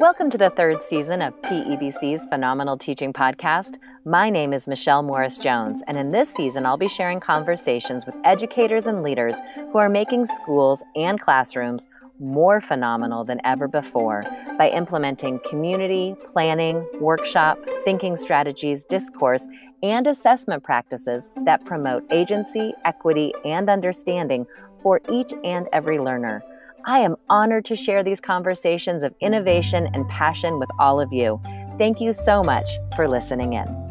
Welcome to the third season of PEBC's Phenomenal Teaching Podcast. My name is Michelle Morris Jones, and in this season, I'll be sharing conversations with educators and leaders who are making schools and classrooms more phenomenal than ever before by implementing community, planning, workshop, thinking strategies, discourse, and assessment practices that promote agency, equity, and understanding for each and every learner. I am honored to share these conversations of innovation and passion with all of you. Thank you so much for listening in.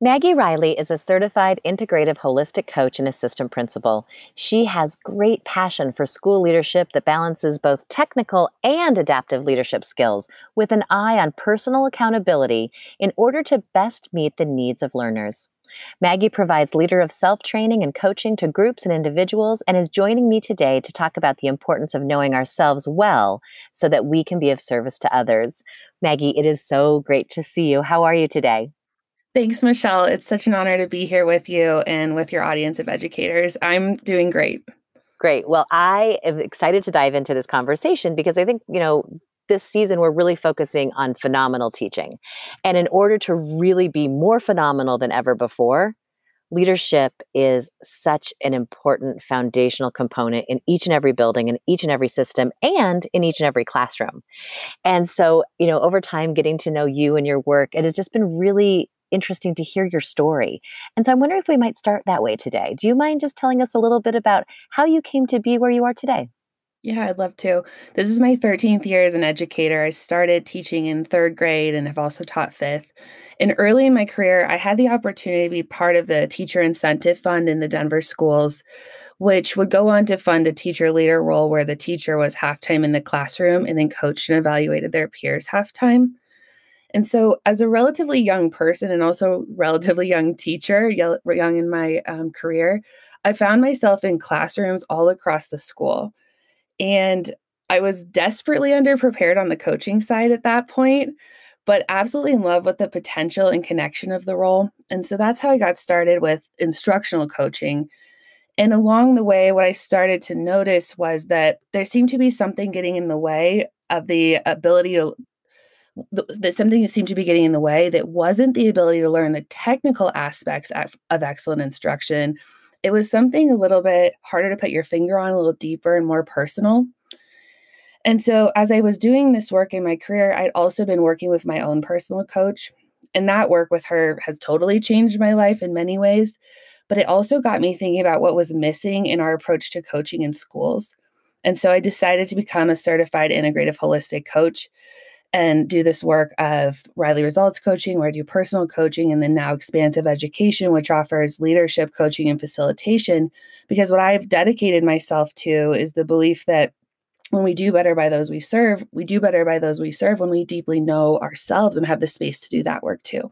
Maggie Riley is a certified integrative holistic coach and assistant principal. She has great passion for school leadership that balances both technical and adaptive leadership skills with an eye on personal accountability in order to best meet the needs of learners. Maggie provides leader of self training and coaching to groups and individuals and is joining me today to talk about the importance of knowing ourselves well so that we can be of service to others. Maggie, it is so great to see you. How are you today? Thanks, Michelle. It's such an honor to be here with you and with your audience of educators. I'm doing great. Great. Well, I am excited to dive into this conversation because I think, you know, this season, we're really focusing on phenomenal teaching. And in order to really be more phenomenal than ever before, leadership is such an important foundational component in each and every building, in each and every system, and in each and every classroom. And so, you know, over time, getting to know you and your work, it has just been really interesting to hear your story. And so I'm wondering if we might start that way today. Do you mind just telling us a little bit about how you came to be where you are today? Yeah, I'd love to. This is my 13th year as an educator. I started teaching in third grade and have also taught fifth. And early in my career, I had the opportunity to be part of the Teacher Incentive Fund in the Denver schools, which would go on to fund a teacher leader role where the teacher was halftime in the classroom and then coached and evaluated their peers halftime. And so, as a relatively young person and also relatively young teacher, young in my um, career, I found myself in classrooms all across the school. And I was desperately underprepared on the coaching side at that point, but absolutely in love with the potential and connection of the role. And so that's how I got started with instructional coaching. And along the way, what I started to notice was that there seemed to be something getting in the way of the ability to that something seemed to be getting in the way that wasn't the ability to learn the technical aspects of, of excellent instruction it was something a little bit harder to put your finger on, a little deeper and more personal. And so, as I was doing this work in my career, I'd also been working with my own personal coach. And that work with her has totally changed my life in many ways. But it also got me thinking about what was missing in our approach to coaching in schools. And so I decided to become a certified integrative holistic coach and do this work of Riley Results Coaching, where I do personal coaching, and then now Expansive Education, which offers leadership coaching and facilitation. Because what I've dedicated myself to is the belief that when we do better by those we serve, we do better by those we serve when we deeply know ourselves and have the space to do that work too.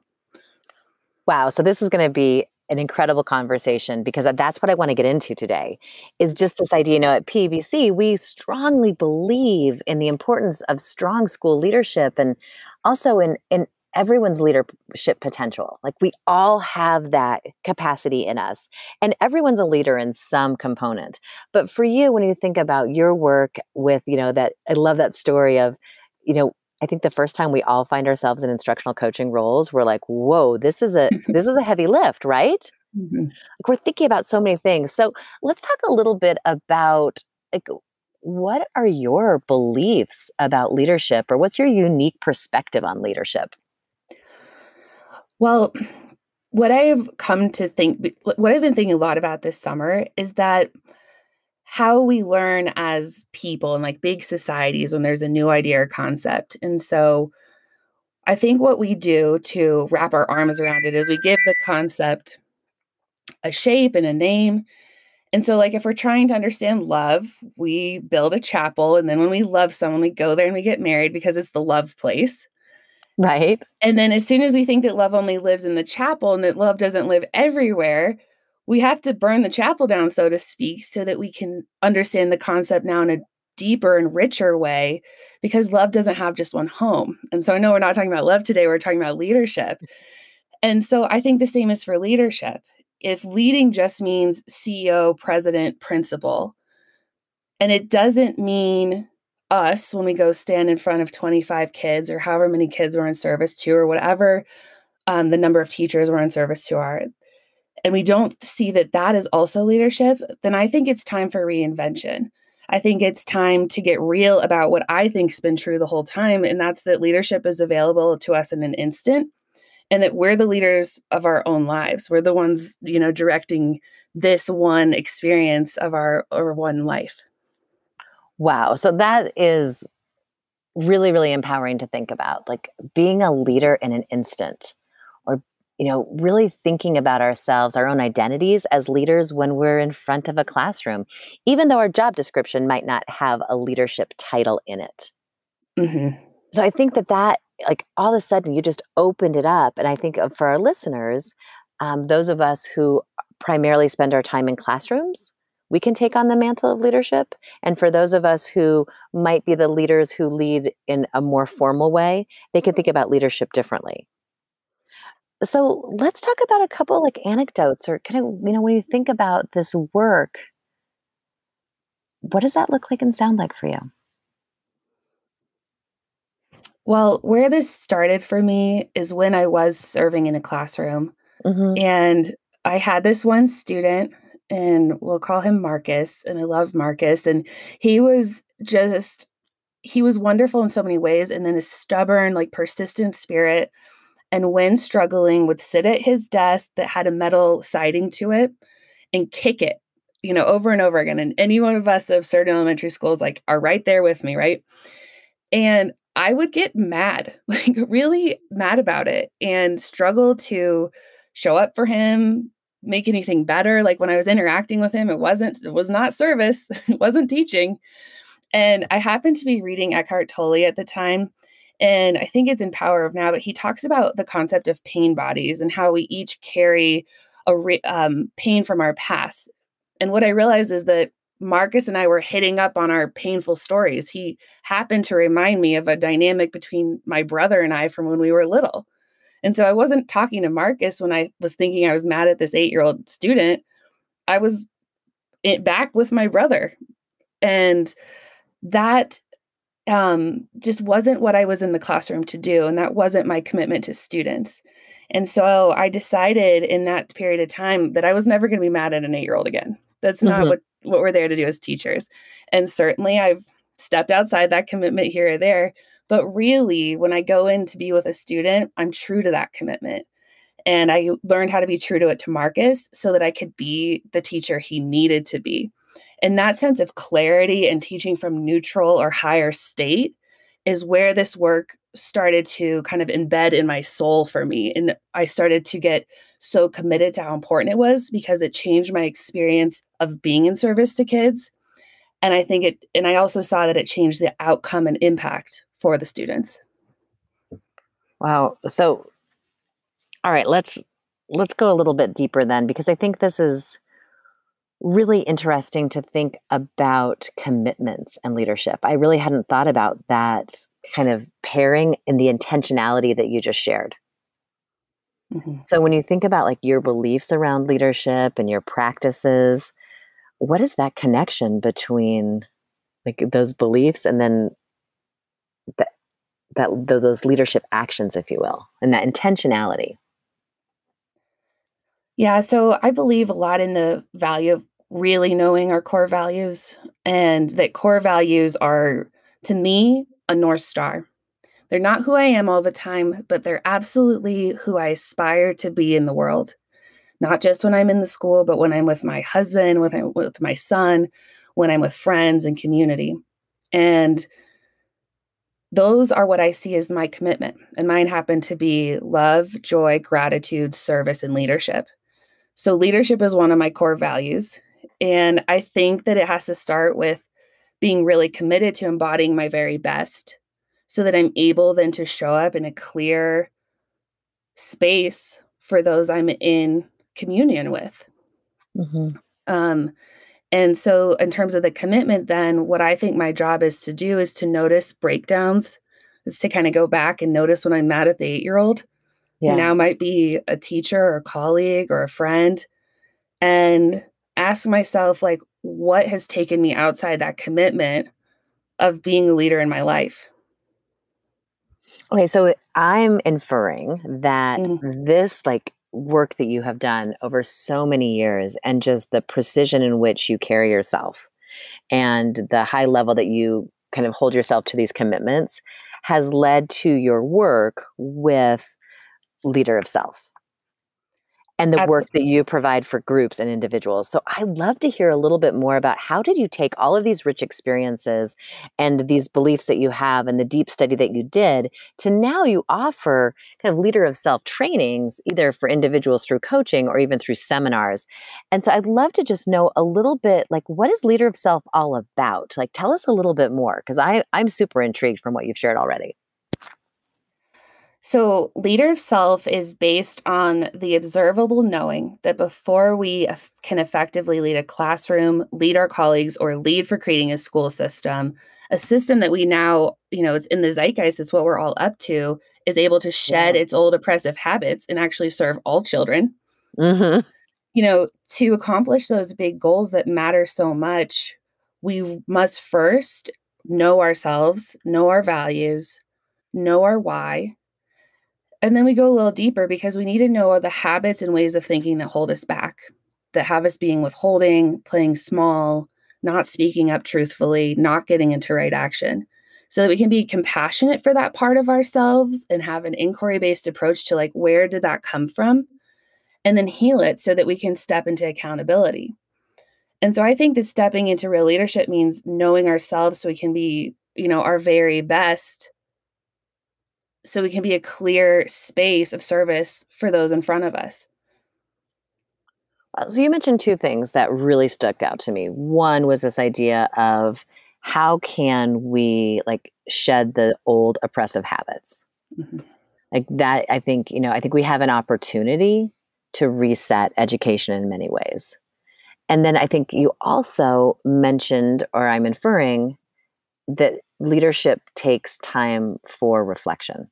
Wow. So this is going to be an incredible conversation because that's what I want to get into today is just this idea, you know, at PEBC, we strongly believe in the importance of strong school leadership and also in in everyone's leadership potential. Like we all have that capacity in us and everyone's a leader in some component. But for you when you think about your work with, you know, that I love that story of, you know, I think the first time we all find ourselves in instructional coaching roles, we're like, whoa, this is a this is a heavy lift, right? Mm-hmm. Like we're thinking about so many things. So let's talk a little bit about like what are your beliefs about leadership or what's your unique perspective on leadership? Well, what I've come to think, what I've been thinking a lot about this summer is that how we learn as people and like big societies when there's a new idea or concept. And so I think what we do to wrap our arms around it is we give the concept a shape and a name. And so, like, if we're trying to understand love, we build a chapel. And then when we love someone, we go there and we get married because it's the love place. Right. And then as soon as we think that love only lives in the chapel and that love doesn't live everywhere, we have to burn the chapel down, so to speak, so that we can understand the concept now in a deeper and richer way because love doesn't have just one home. And so I know we're not talking about love today, we're talking about leadership. And so I think the same is for leadership. If leading just means CEO, president, principal, And it doesn't mean us when we go stand in front of 25 kids or however many kids we're in service to or whatever um, the number of teachers we're in service to are and we don't see that that is also leadership then i think it's time for reinvention i think it's time to get real about what i think's been true the whole time and that's that leadership is available to us in an instant and that we're the leaders of our own lives we're the ones you know directing this one experience of our or one life Wow. So that is really, really empowering to think about. Like being a leader in an instant you know, really thinking about ourselves, our own identities as leaders when we're in front of a classroom, even though our job description might not have a leadership title in it. Mm-hmm. So I think that that, like, all of a sudden you just opened it up. And I think for our listeners, um, those of us who primarily spend our time in classrooms, we can take on the mantle of leadership. And for those of us who might be the leaders who lead in a more formal way, they can think about leadership differently. So let's talk about a couple like anecdotes or kind of, you know, when you think about this work, what does that look like and sound like for you? Well, where this started for me is when I was serving in a classroom. Mm-hmm. And I had this one student and we'll call him Marcus. And I love Marcus. And he was just, he was wonderful in so many ways. And then a stubborn, like persistent spirit. And when struggling, would sit at his desk that had a metal siding to it and kick it, you know, over and over again. And any one of us that have served in elementary schools, like, are right there with me, right? And I would get mad, like really mad about it and struggle to show up for him, make anything better. Like when I was interacting with him, it wasn't, it was not service, it wasn't teaching. And I happened to be reading Eckhart Tolle at the time. And I think it's in Power of Now, but he talks about the concept of pain bodies and how we each carry a re- um, pain from our past. And what I realized is that Marcus and I were hitting up on our painful stories. He happened to remind me of a dynamic between my brother and I from when we were little. And so I wasn't talking to Marcus when I was thinking I was mad at this eight year old student. I was back with my brother. And that um, just wasn't what I was in the classroom to do. And that wasn't my commitment to students. And so I decided in that period of time that I was never going to be mad at an eight year old again. That's not mm-hmm. what, what we're there to do as teachers. And certainly I've stepped outside that commitment here or there. But really, when I go in to be with a student, I'm true to that commitment. And I learned how to be true to it to Marcus so that I could be the teacher he needed to be. And that sense of clarity and teaching from neutral or higher state is where this work started to kind of embed in my soul for me. And I started to get so committed to how important it was because it changed my experience of being in service to kids. And I think it, and I also saw that it changed the outcome and impact for the students. Wow. So all right, let's let's go a little bit deeper then because I think this is really interesting to think about commitments and leadership. I really hadn't thought about that kind of pairing and the intentionality that you just shared. Mm-hmm. So when you think about like your beliefs around leadership and your practices, what is that connection between like those beliefs and then that that those leadership actions if you will and that intentionality yeah so i believe a lot in the value of really knowing our core values and that core values are to me a north star they're not who i am all the time but they're absolutely who i aspire to be in the world not just when i'm in the school but when i'm with my husband with, with my son when i'm with friends and community and those are what I see as my commitment. And mine happen to be love, joy, gratitude, service, and leadership. So, leadership is one of my core values. And I think that it has to start with being really committed to embodying my very best so that I'm able then to show up in a clear space for those I'm in communion with. Mm-hmm. Um, and so, in terms of the commitment, then what I think my job is to do is to notice breakdowns, is to kind of go back and notice when I'm mad at the eight year old, yeah. now might be a teacher or a colleague or a friend, and ask myself, like, what has taken me outside that commitment of being a leader in my life. Okay, so I'm inferring that mm-hmm. this like work that you have done over so many years and just the precision in which you carry yourself and the high level that you kind of hold yourself to these commitments has led to your work with leader of self and the Absolutely. work that you provide for groups and individuals. So I'd love to hear a little bit more about how did you take all of these rich experiences and these beliefs that you have and the deep study that you did to now you offer kind of leader of self trainings either for individuals through coaching or even through seminars. And so I'd love to just know a little bit like what is leader of self all about? Like tell us a little bit more because I I'm super intrigued from what you've shared already. So, leader of self is based on the observable knowing that before we can effectively lead a classroom, lead our colleagues, or lead for creating a school system, a system that we now, you know, it's in the zeitgeist, it's what we're all up to, is able to shed yeah. its old oppressive habits and actually serve all children. Mm-hmm. You know, to accomplish those big goals that matter so much, we must first know ourselves, know our values, know our why and then we go a little deeper because we need to know the habits and ways of thinking that hold us back, that have us being withholding, playing small, not speaking up truthfully, not getting into right action. So that we can be compassionate for that part of ourselves and have an inquiry based approach to like, where did that come from? And then heal it so that we can step into accountability. And so I think that stepping into real leadership means knowing ourselves so we can be, you know, our very best so we can be a clear space of service for those in front of us. So you mentioned two things that really stuck out to me. One was this idea of how can we like shed the old oppressive habits? Mm-hmm. Like that I think, you know, I think we have an opportunity to reset education in many ways. And then I think you also mentioned or I'm inferring that leadership takes time for reflection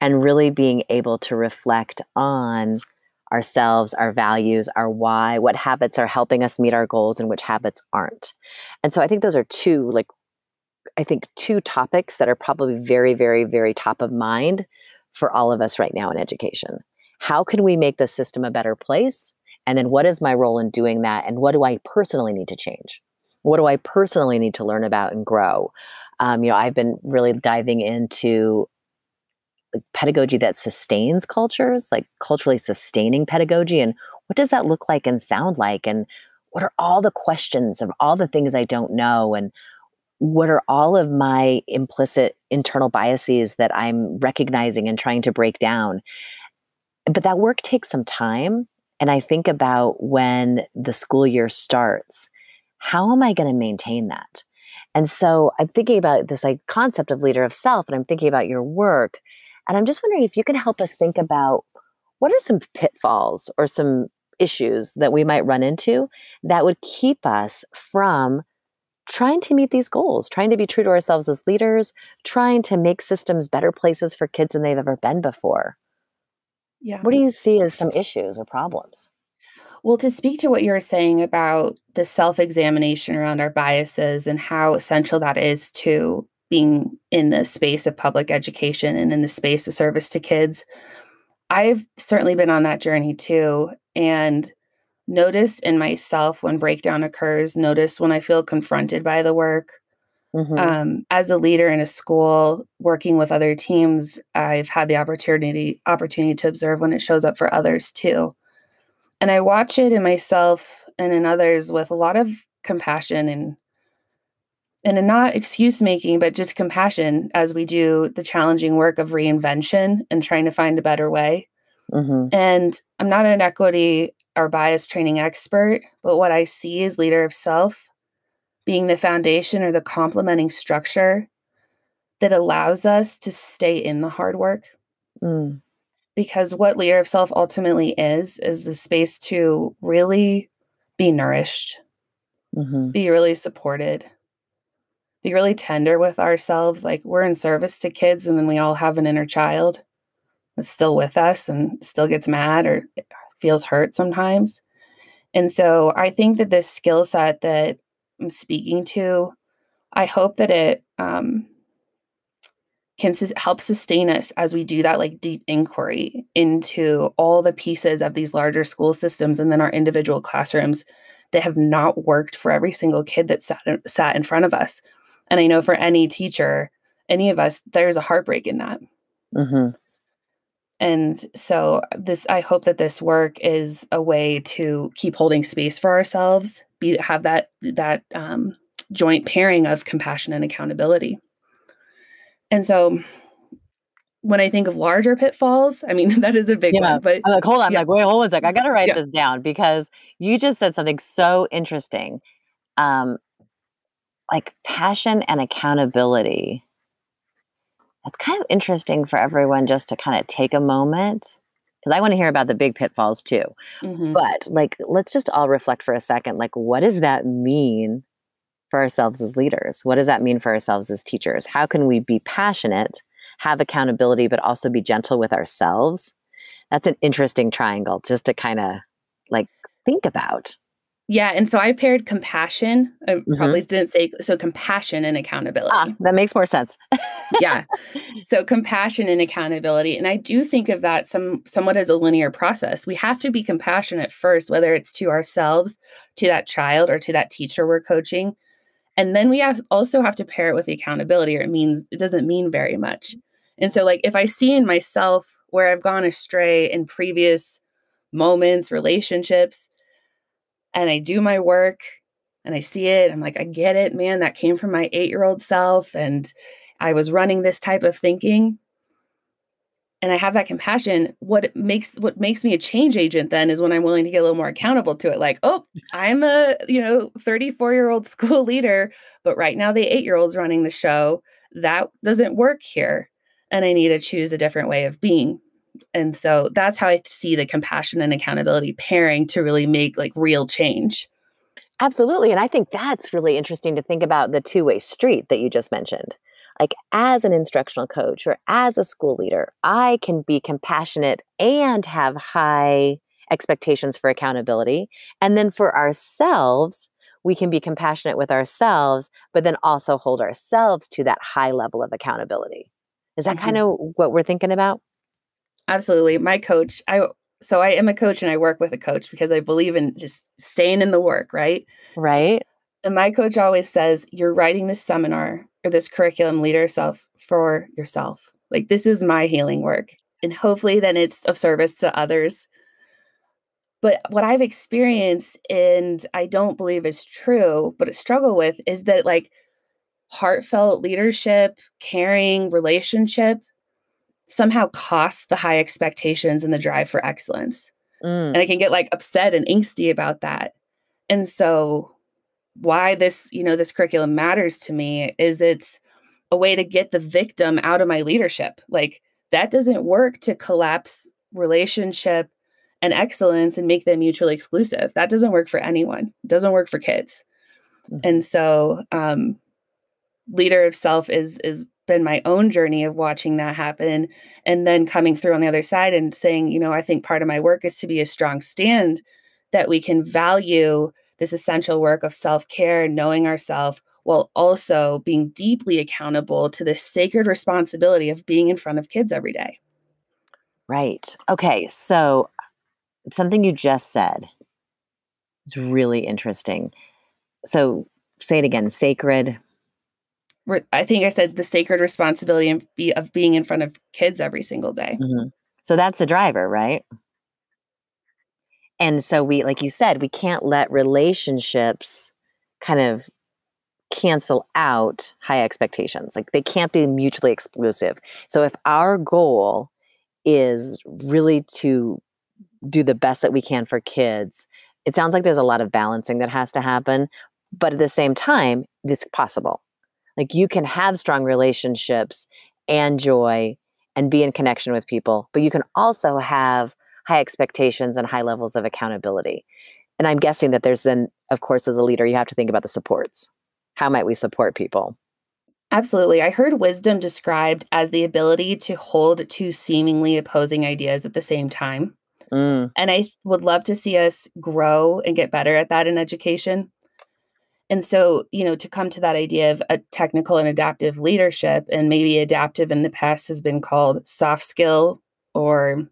and really being able to reflect on ourselves, our values, our why, what habits are helping us meet our goals and which habits aren't. And so I think those are two like I think two topics that are probably very very very top of mind for all of us right now in education. How can we make the system a better place? And then what is my role in doing that and what do I personally need to change? What do I personally need to learn about and grow? Um, you know, I've been really diving into pedagogy that sustains cultures, like culturally sustaining pedagogy, and what does that look like and sound like? And what are all the questions of all the things I don't know? And what are all of my implicit internal biases that I'm recognizing and trying to break down? But that work takes some time. And I think about when the school year starts, how am I going to maintain that? And so I'm thinking about this like concept of leader of self, and I'm thinking about your work. And I'm just wondering if you can help us think about what are some pitfalls or some issues that we might run into that would keep us from trying to meet these goals, trying to be true to ourselves as leaders, trying to make systems better places for kids than they've ever been before. Yeah. What do you see as some issues or problems? Well, to speak to what you were saying about the self examination around our biases and how essential that is to being in the space of public education and in the space of service to kids. I've certainly been on that journey too. And notice in myself when breakdown occurs, notice when I feel confronted by the work. Mm-hmm. Um, as a leader in a school, working with other teams, I've had the opportunity opportunity to observe when it shows up for others too. And I watch it in myself and in others with a lot of compassion and and not excuse making, but just compassion as we do the challenging work of reinvention and trying to find a better way. Mm-hmm. And I'm not an equity or bias training expert, but what I see is leader of self being the foundation or the complementing structure that allows us to stay in the hard work. Mm. Because what leader of self ultimately is, is the space to really be nourished, mm-hmm. be really supported, be really tender with ourselves. Like we're in service to kids, and then we all have an inner child that's still with us and still gets mad or feels hurt sometimes. And so I think that this skill set that I'm speaking to, I hope that it um, can help sustain us as we do that like deep inquiry into all the pieces of these larger school systems and then our individual classrooms that have not worked for every single kid that sat in, sat in front of us. And I know for any teacher, any of us, there's a heartbreak in that. hmm And so this I hope that this work is a way to keep holding space for ourselves, be have that that um, joint pairing of compassion and accountability. And so when I think of larger pitfalls, I mean that is a big Yeah. one, but I'm like, hold on. I'm yeah, like, wait, hold on a sec. I got to write yeah, this down because you just said something so interesting. Um, like passion and accountability. That's kind of interesting for everyone just to kind of take a moment because I want to hear about the big pitfalls too. hmm But like, let's just all reflect for a second. Like, what does that mean for ourselves as leaders? What does that mean for ourselves as teachers? How can we be passionate, have accountability, but also be gentle with ourselves? That's an interesting triangle just to kind of like think about. Yeah, and so I paired compassion. I hmm probably didn't say so compassion and Ah, accountability. that makes more sense. Yeah. So compassion and accountability. And I do think of that some somewhat as a linear process. We have to be compassionate first, whether it's to ourselves, to that child, or to that teacher we're coaching. And then we have also have to pair it with the accountability, or it means it doesn't mean very much. And so, like, if I see in myself where I've gone astray in previous moments, relationships, and I do my work and I see it, I'm like, I get it, man. That came from my eight year old self. And I was running this type of thinking and I have that compassion, what makes what makes me a change agent then is when I'm willing to get a little more accountable to it. Like, oh, I'm a, you know, 34 year old school leader, but right now the eight year old's running the show. That doesn't work here. And I need to choose a different way of being. And so that's how I see the compassion and accountability pairing to really make like real change. Absolutely. And I think that's really interesting to think about the two way street that you just mentioned. Like, as an instructional coach or as a school leader, I can be compassionate and have high expectations for accountability. And then for ourselves, we can be compassionate with ourselves, but then also hold ourselves to that high level of accountability. Is that kind Mhm. of what we're thinking about? Absolutely. My coach, I so I am a coach and I work with a coach because I believe in just staying in the work, right? Right? And my coach always says, You're writing this seminar or this curriculum, lead yourself for yourself. Like, this is my healing work. And hopefully, then it's of service to others. But what I've experienced, and I don't believe is true, but I struggle with, is that like heartfelt leadership, caring, relationship somehow costs the high expectations and the drive for excellence. Mm, And I can get like upset and angsty about that. And so why this, you know, this curriculum matters to me is it's a way to get the victim out of my leadership. Like that doesn't work to collapse relationship and excellence and make them mutually exclusive. That doesn't work for anyone. It doesn't work for kids. mhm. And so um leader of self is is been my own journey of watching that happen and then coming through on the other side and saying, you know, I think part of my work is to be a strong stand that we can value this essential work of self-care, knowing ourselves while also being deeply accountable to the sacred responsibility of being in front of kids every day. Right. Okay. So, something you just said is really interesting. So, say it again sacred. I think I said the sacred responsibility of being in front of kids every single day. Mhm. So, that's the driver, right? And so, we, like you said, we can't let relationships kind of cancel out high expectations. Like, they can't be mutually exclusive. So, if our goal is really to do the best that we can for kids, it sounds like there's a lot of balancing that has to happen. But at the same time, it's possible. Like you can have strong relationships and joy and be in connection with people, but you can also have high expectations and high levels of accountability. And I'm guessing that there's then, of course, as a leader, you have to think about the supports. How might we support people? Absolutely. I heard wisdom described as the ability to hold two seemingly opposing ideas at the same time. Mm. And I would love to see us grow and get better at that in education. And so, you know, to come to that idea of a technical and adaptive leadership, and maybe adaptive in the past has been called soft skill, or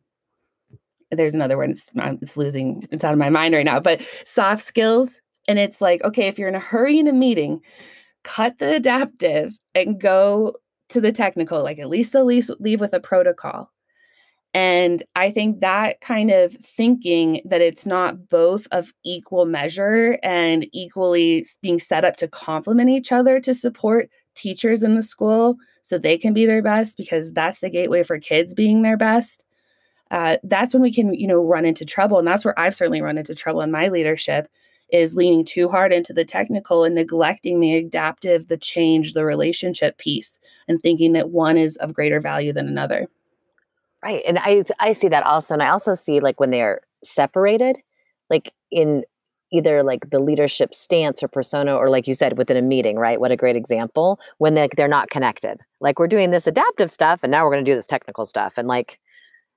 there's another word, it's, it's losing, it's out of my mind right now, but soft skills. And it's like, okay, if you're in a hurry in a meeting, cut the adaptive and go to the technical, like at least at least leave with a protocol. And I think that kind of thinking that it's not both of equal measure and equally being set up to complement each other to support teachers in the school so they can be their best because that's the gateway for kids being their best. Uh, that's when we can, you know, run into trouble. And that's where I've certainly run into trouble in my leadership is leaning too hard into the technical and neglecting the adaptive, the change, the relationship piece, and thinking that one is of greater value than another. Right. And I I see that also. And I also see like when they're separated, like in either like the leadership stance or persona, or like you said, within a meeting, right? What a great example when they, they're not connected. Like we're doing this adaptive stuff and now we're going to do this technical stuff. And like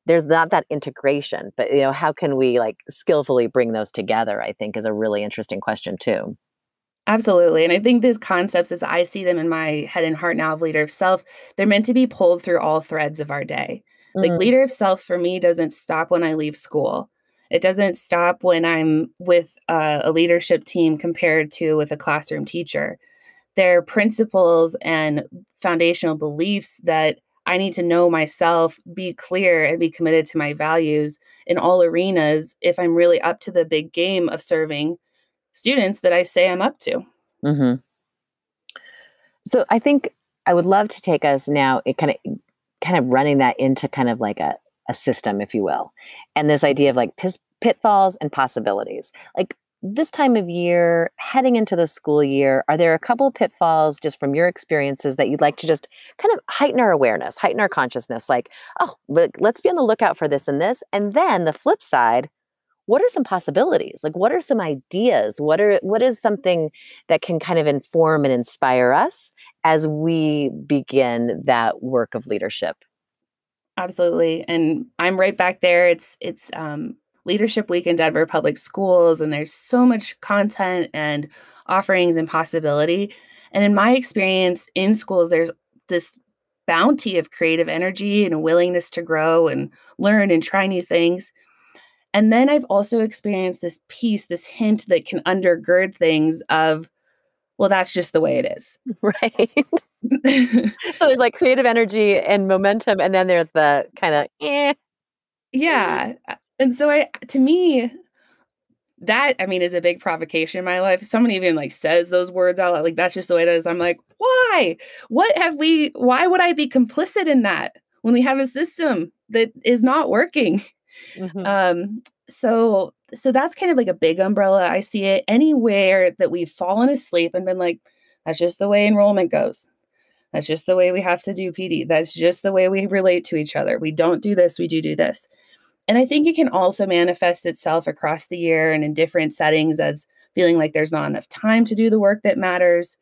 there's not that integration. But you know, how can we like skillfully bring those together? I think is a really interesting question too. Absolutely. And I think these concepts, as I see them in my head and heart now of leader of self, they're meant to be pulled through all threads of our day. Like mm. leader of self for me doesn't stop when I leave school. It doesn't stop when I'm with uh, a leadership team compared to with a classroom teacher. There are principles and foundational beliefs that I need to know myself, be clear, and be committed to my values in all arenas if I'm really up to the big game of serving students that I say I'm up to. Mm-hmm. So I think I would love to take us now. It kind of kind of running that into kind of like a, a system, if you will. And this idea of like pitfalls and possibilities. Like this time of year, heading into the school year, are there a couple pitfalls just from your experiences that you'd like to just kind of heighten our awareness, heighten our consciousness? Like, oh, let's be on the lookout for this and this. And then the flip side, what are some possibilities like what are some ideas what are what is something that can kind of inform and inspire us as we begin that work of leadership absolutely and i'm right back there it's it's um, leadership week in denver public schools and there's so much content and offerings and possibility and in my experience in schools there's this bounty of creative energy and a willingness to grow and learn and try new things and then I've also experienced this piece, this hint that can undergird things of, well, that's just the way it is. Right. so there's like creative energy and momentum, and then there's the kind of eh. Yeah. And so I to me, that I mean is a big provocation in my life. Someone even like says those words out loud, like that's just the way it is. I'm like, why? What have we why would I be complicit in that when we have a system that is not working? Mm-hmm. Um, so so that's kind of like a big umbrella. I see it anywhere that we've fallen asleep and been like, that's just the way enrollment goes. That's just the way we have to do PD. That's just the way we relate to each other. We don't do this, we do do this. And I think it can also manifest itself across the year and in different settings as feeling like there's not enough time to do the work that matters,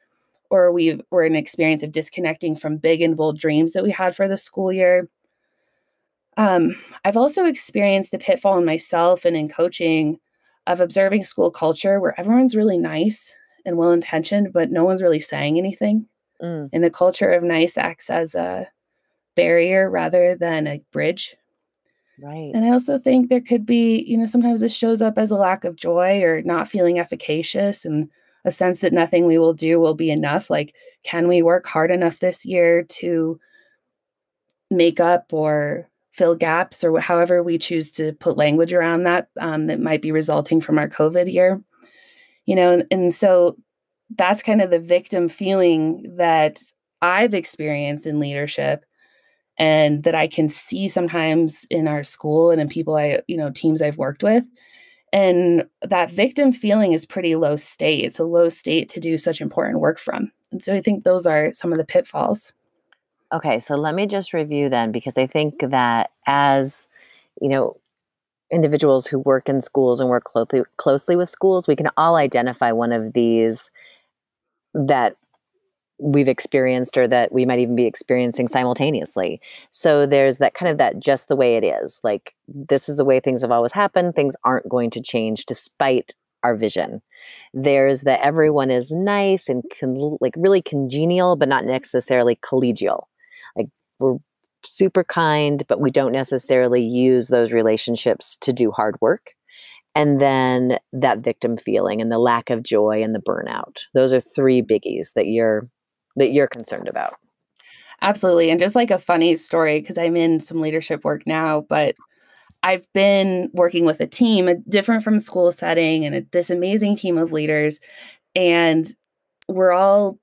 or we we're in an experience of disconnecting from big and bold dreams that we had for the school year. Um, I've also experienced the pitfall in myself and in coaching of observing school culture where everyone's really nice and well intentioned, but no one's really saying anything. Mm. And the culture of nice acts as a barrier rather than a bridge. Right. And I also think there could be, you know, sometimes this shows up as a lack of joy or not feeling efficacious and a sense that nothing we will do will be enough. Like, can we work hard enough this year to make up or fill gaps or however we choose to put language around that um, that might be resulting from our COVID year. You know, and, and so that's kind of the victim feeling that I've experienced in leadership and that I can see sometimes in our school and in people I, you know, teams I've worked with. And that victim feeling is pretty low state. It's a low state to do such important work from. And so I think those are some of the pitfalls. Okay, so let me just review then because I think that as you know, individuals who work in schools and work closely closely with schools, we can all identify one of these that we've experienced or that we might even be experiencing simultaneously. So there's that kind of that just the way it is. Like this is the way things have always happened. Things aren't going to change despite our vision. There's that everyone is nice and con- like really congenial, but not necessarily collegial. Like we're super kind, but we don't necessarily use those relationships to do hard work. And then that victim feeling and the lack of joy and the burnout. Those are three biggies that you're that you're concerned about. Absolutely. And just like a funny story, because I'm in some leadership work now, but I've been working with a team, a different from school setting, and a, this amazing team of leaders. And we're all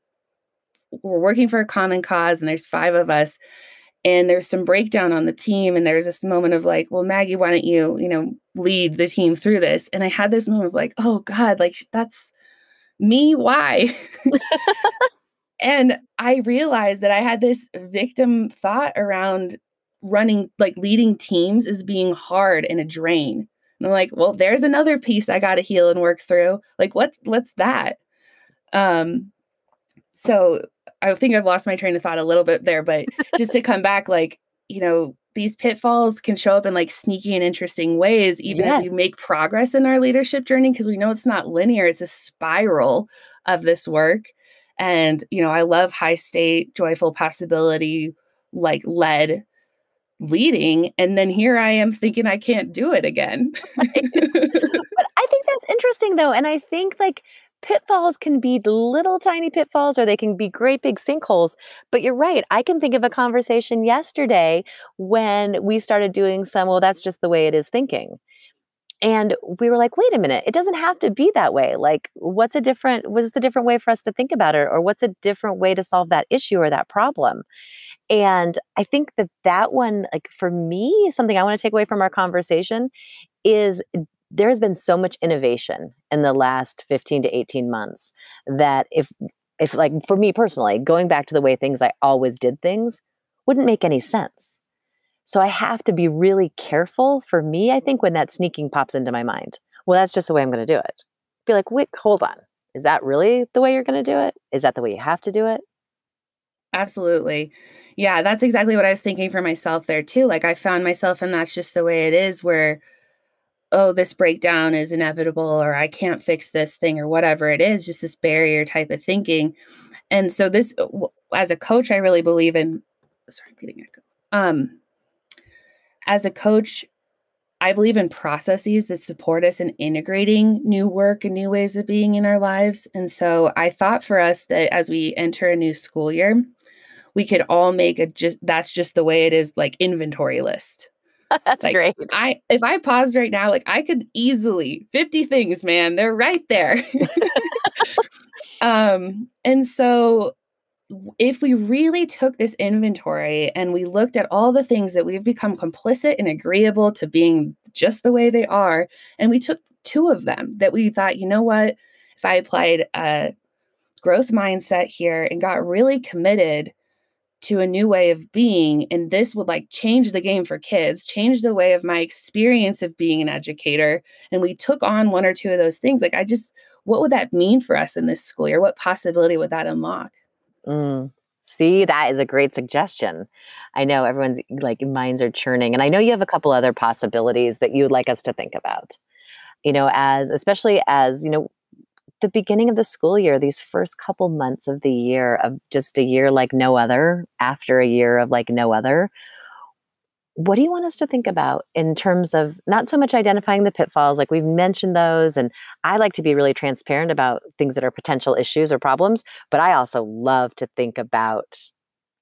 we're working for a common cause, and there's five of us. And there's some breakdown on the team, and there's this moment of like, well, Maggie, why don't you, you know, lead the team through this? And I had this moment of like, oh God, like that's me. Why? and I realized that I had this victim thought around running like leading teams is being hard and a drain. And I'm like, well, there's another piece I got to heal and work through. Like, what's what's that? Um, so I think I've lost my train of thought a little bit there, but just to come back, like, you know, these pitfalls can show up in like sneaky and interesting ways, even yes. if we make progress in our leadership journey, because we know it's not linear, it's a spiral of this work. And, you know, I love high state, joyful possibility, like led leading and then here i am thinking i can't do it again. But i think that's interesting though and i think like pitfalls can be little tiny pitfalls or they can be great big sinkholes but you're right i can think of a conversation yesterday when we started doing some well that's just the way it is thinking and we were like wait a minute it doesn't have to be that way like what's a different what's a different way for us to think about it or what's a different way to solve that issue or that problem and I think that that one, like for me, something I want to take away from our conversation is there has been so much innovation in the last 15 to 18 months that if, if like for me personally, going back to the way things I always did things wouldn't make any sense. So I have to be really careful for me, I think, when that sneaking pops into my mind. Well, that's just the way I'm going to do it. Be like, wait, hold on. Is that really the way you're going to do it? Is that the way you have to do it? Absolutely. Yeah, that's exactly what I was thinking for myself there too. Like I found myself and that's just the way it is where oh, this breakdown is inevitable or I can't fix this thing or whatever it is, just this barrier type of thinking. And so this as a coach I really believe in sorry, I'm getting echo. Um as a coach I believe in processes that support us in integrating new work and new ways of being in our lives. And so I thought for us that as we enter a new school year, we could all make a just that's just the way it is like inventory list. that's like, great. I if I paused right now, like I could easily 50 things, man. They're right there. um, and so if we really took this inventory and we looked at all the things that we've become complicit and agreeable to being just the way they are, and we took two of them that we thought, you know what, if I applied a growth mindset here and got really committed to a new way of being, and this would like change the game for kids, change the way of my experience of being an educator, and we took on one or two of those things, like I just, what would that mean for us in this school year? What possibility would that unlock? Mm. See, that is a great suggestion. I know everyone's like minds are churning, and I know you have a couple other possibilities that you'd like us to think about. You know, as especially as you know, the beginning of the school year, these first couple months of the year of just a year like no other, after a year of like no other, what do you want us to think about in terms of not so much identifying the pitfalls like we've mentioned those and i like to be really transparent about things that are potential issues or problems but i also love to think about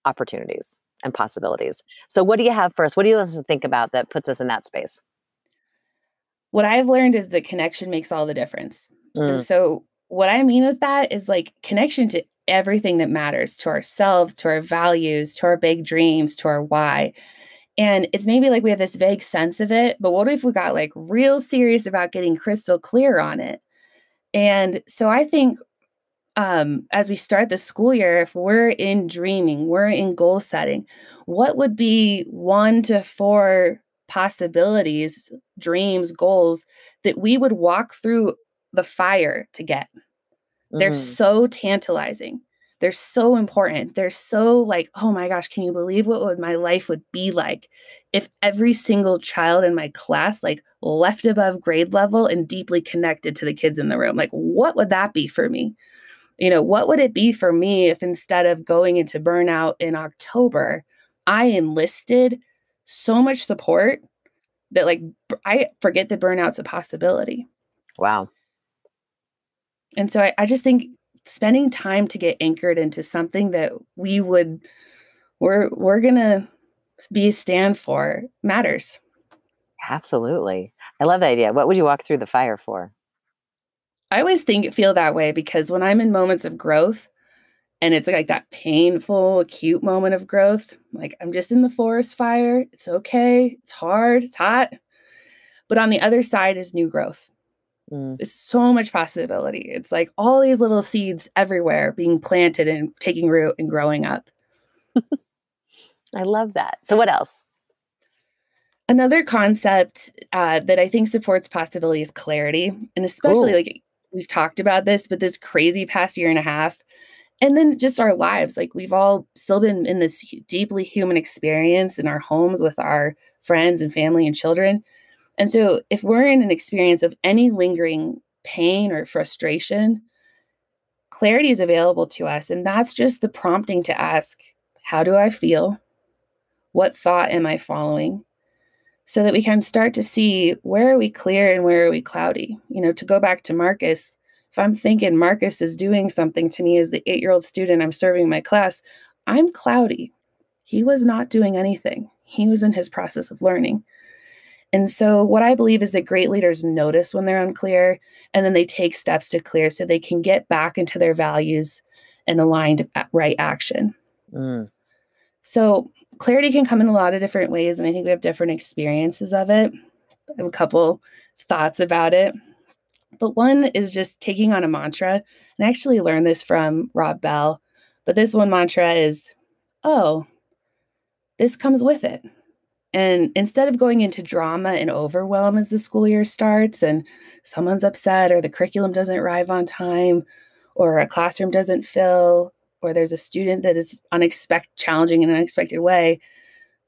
opportunities and possibilities. So what do you have for us? What do you want us to think about that puts us in that space? What i've learned is that connection makes all the difference mm. and so what i mean with that is like connection to everything that matters to ourselves to our values to our big dreams to our why and it's maybe like we have this vague sense of it, but what if we got like real serious about getting crystal clear on it? And so I think um, as we start the school year, if we're in dreaming, we're in goal setting, what would be one to four possibilities, dreams, goals that we would walk through the fire to get? Mm-hmm. They're so tantalizing they're so important. They're so like, oh my gosh, can you believe what would my life would be like if every single child in my class like left above grade level and deeply connected to the kids in the room? Like, what would that be for me? You know, what would it be for me if instead of going into burnout in October, I enlisted so much support that like I forget that burnout's a possibility. Wow. And so I, I just think spending time to get anchored into something that we would we're we're gonna be stand for matters. Absolutely. I love that idea. What would you walk through the fire for? I always think feel that way because when I'm in moments of growth and it's like that painful, acute moment of growth, like I'm just in the forest fire. It's okay. It's hard. It's hot. But on the other side is new growth. Mm. There's so much possibility. It's like all these little seeds everywhere being planted and taking root and growing up. I love that. So, what else? Another concept uh, that I think supports possibility is clarity. And especially Ooh. like we've talked about this, but this crazy past year and a half, and then just our lives. Like we've all still been in this deeply human experience in our homes with our friends and family and children. And so, if we're in an experience of any lingering pain or frustration, clarity is available to us. And that's just the prompting to ask, How do I feel? What thought am I following? So that we can start to see where are we clear and where are we cloudy. You know, to go back to Marcus, if I'm thinking Marcus is doing something to me as the eight year old student I'm serving my class, I'm cloudy. He was not doing anything, he was in his process of learning. And so, what I believe is that great leaders notice when they're unclear and then they take steps to clear so they can get back into their values and aligned right action. Mm. So, clarity can come in a lot of different ways. And I think we have different experiences of it. I have a couple thoughts about it. But one is just taking on a mantra. And I actually learned this from Rob Bell. But this one mantra is, oh, this comes with it. And instead of going into drama and overwhelm as the school year starts and someone's upset or the curriculum doesn't arrive on time or a classroom doesn't fill or there's a student that is unexpected challenging in an unexpected way,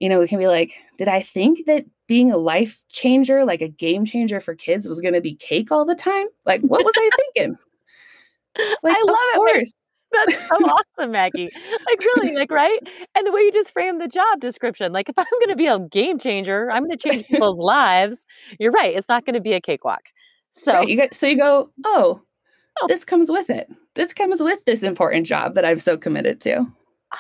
you know, we can be like, did I think that being a life changer, like a game changer for kids was going to be cake all the time? Like what was I thinking? Like, I love it. Course. That's so awesome, Maggie. Like really, like right? And the way you just frame the job description, like if I'm going to be a game changer, I'm going to change people's lives. You're right. It's not going to be a cakewalk. So right, you get so you go, oh, oh, this comes with it. This comes with this important job that I'm so committed to.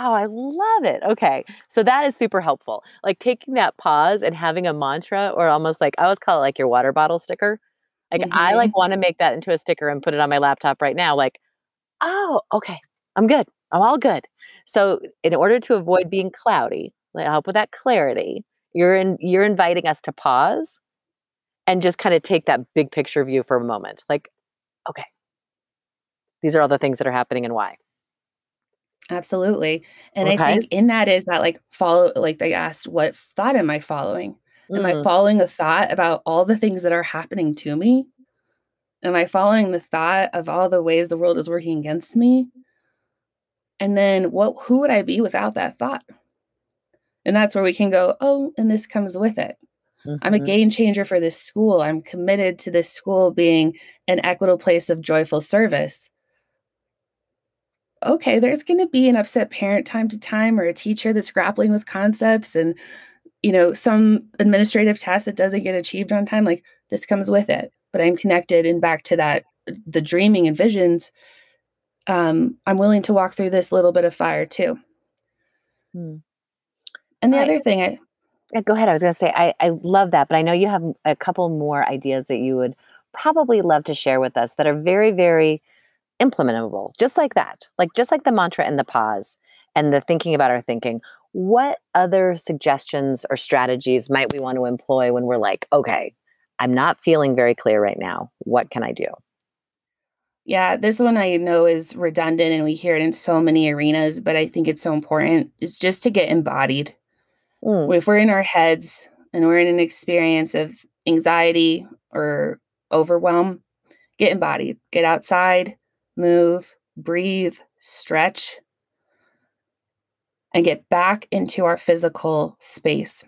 Oh, I love it. Okay. So that is super helpful. Like taking that pause and having a mantra or almost like I always call it like your water bottle sticker. Like mm-hmm. I like want to make that into a sticker and put it on my laptop right now. Like oh, okay, I'm good. I'm all good. So, in order to avoid being cloudy, help with that clarity, you're in, you're inviting us to pause and just kind of take that big picture view for a moment. Like, okay, these are all the things that are happening and why. Absolutely. And okay. I think in that is that like follow like they asked what thought am I following? Am mm. I following a thought about all the things that are happening to me? Am I following the thought of all the ways the world is working against me? And then what who would I be without that thought? And that's where we can go, oh, and this comes with it. Mm-hmm. I'm a mm-hmm. game changer for this school. I'm committed to this school being an equitable place of joyful service. Okay, there's going to be an upset parent time to time or a teacher that's grappling with concepts and you know, some administrative task that doesn't get achieved on time like this comes with it but I'm connected and back to that the dreaming and visions. Um, I'm willing to walk through this little bit of fire too. Hmm. And the other thing I yeah, go ahead. I was going to say I, I love that, but I know you have a couple more ideas that you would probably love to share with us that are very, very implementable, just like that, like just like the mantra and the pause and the thinking about our thinking. What other suggestions or strategies might we want to employ when we're like, okay, I'm not feeling very clear right now. What can I do? Yeah, this one I know is redundant and we hear it in so many arenas, but I think it's so important. It's just to get embodied. Mm. If we're in our heads and we're in an experience of anxiety or overwhelm, get embodied. Get outside, move, breathe, stretch, and get back into our physical space.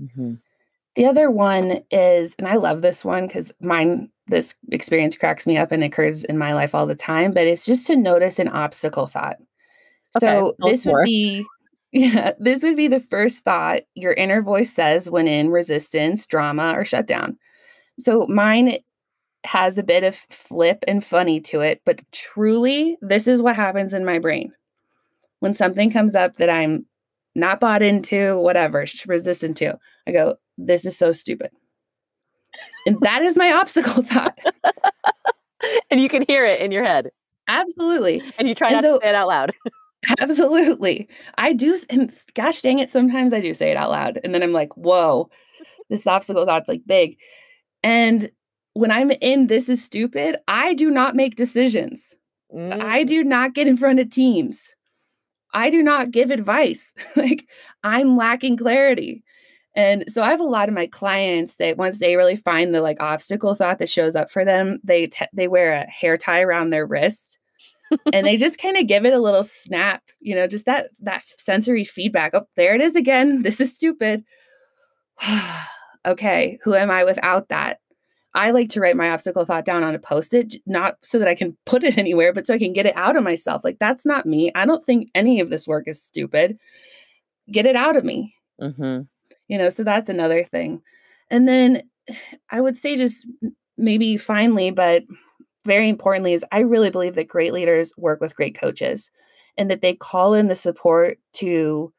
Mm-hmm. The other one is, and I love this one because mine, this experience cracks me up and occurs in my life all the time, but it's just to notice an obstacle thought. Okay, so this would be yeah, this would be the first thought your inner voice says when in resistance, drama, or shutdown. So mine has a bit of flip and funny to it, but truly, this is what happens in my brain. When something comes up that I'm not bought into, whatever, resistant to, I go, This is so stupid. and that is my obstacle thought. and you can hear it in your head. Absolutely. And you try and not so, to say it out loud. Absolutely. I do. And gosh dang it, sometimes I do say it out loud. And then I'm like, whoa, this obstacle thought's like big. And when I'm in this is stupid, I do not make decisions. Mm. I do not get in front of teams. I do not give advice. like I'm lacking clarity. And so I have a lot of my clients that once they really find the like obstacle thought that shows up for them, they t- they wear a hair tie around their wrist and they just kind of give it a little snap, you know, just that that sensory feedback. Oh, there it is again. This is stupid. okay, who am I without that? I like to write my obstacle thought down on a post it, not so that I can put it anywhere, but so I can get it out of myself. Like, that's not me. I don't think any of this work is stupid. Get it out of me. Mm-hmm. You know, so that's another thing. And then I would say, just maybe finally, but very importantly, is I really believe that great leaders work with great coaches and that they call in the support to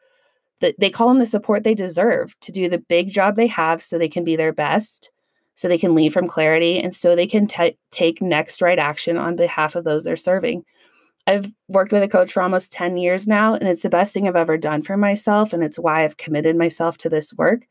that they call in the support they deserve to do the big job they have so they can be their best so they can lead from clarity and so they can t- take next right action on behalf of those they're serving i've worked with a coach for almost 10 years now and it's the best thing i've ever done for myself and it's why i've committed myself to this work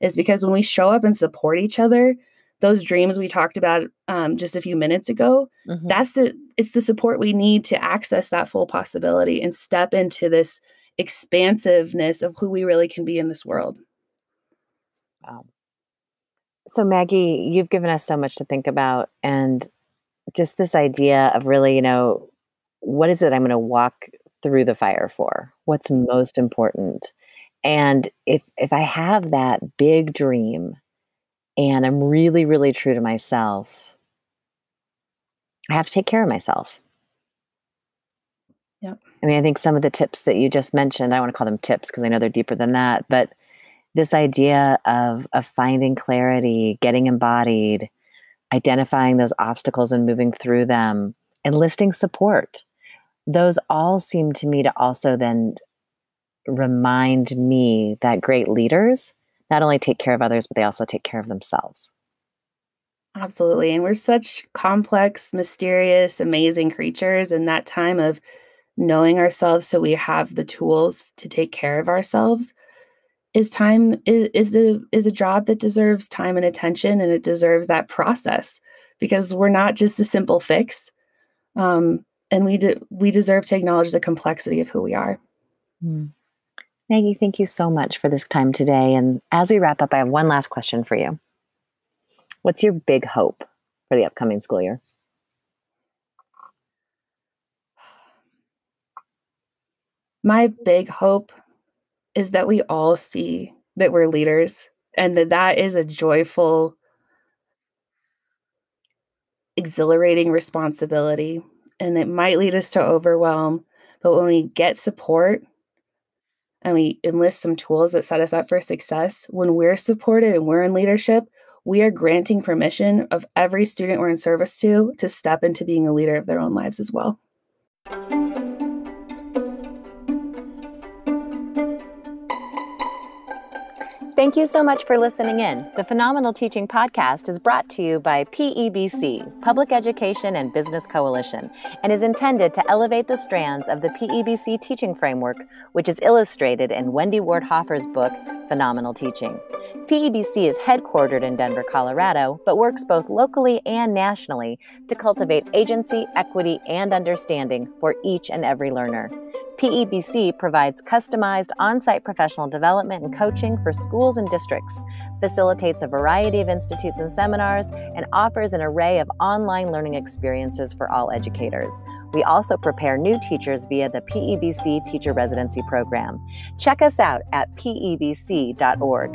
is because when we show up and support each other those dreams we talked about um, just a few minutes ago mm-hmm. that's the it's the support we need to access that full possibility and step into this expansiveness of who we really can be in this world wow so maggie you've given us so much to think about and just this idea of really you know what is it i'm going to walk through the fire for what's most important and if if i have that big dream and I'm really, really true to myself, I have to take care of myself. Yeah. I mean, I think some of the tips that you just mentioned, I want to call them tips because I know they're deeper than that, but this idea of of finding clarity, getting embodied, identifying those obstacles and moving through them, enlisting support. Those all seem to me to also then remind me that great leaders not only take care of others, but they also take care of themselves. Absolutely. And we're such complex, mysterious, amazing creatures. And that time of knowing ourselves so we have the tools to take care of ourselves is time is, is the is a job that deserves time and attention and it deserves that process because we're not just a simple fix um, and we de- we deserve to acknowledge the complexity of who we are mm. Maggie, thank you so much for this time today. And as we wrap up, I have one last question for you. What's your big hope for the upcoming school year? My big hope is that we all see that we're leaders and that that is a joyful, exhilarating responsibility. And it might lead us to overwhelm, but when we get support and we enlist some tools that set us up for success, when we're supported and we're in leadership, we are granting permission of every student we're in service to to step into being a leader of their own lives as well. Thank you so much for listening in. The Phenomenal Teaching Podcast is brought to you by PEBC, Public Education and Business Coalition, and is intended to elevate the strands of the PEBC teaching framework, which is illustrated in Wendy Ward Hoffer's book, Phenomenal Teaching. PEBC is headquartered in Denver, Colorado, but works both locally and nationally to cultivate agency, equity, and understanding for each and every learner. PEBC provides customized on site professional development and coaching for schools and districts, facilitates a variety of institutes and seminars, and offers an array of online learning experiences for all educators. We also prepare new teachers via the PEBC Teacher Residency Program. Check us out at pebc.org.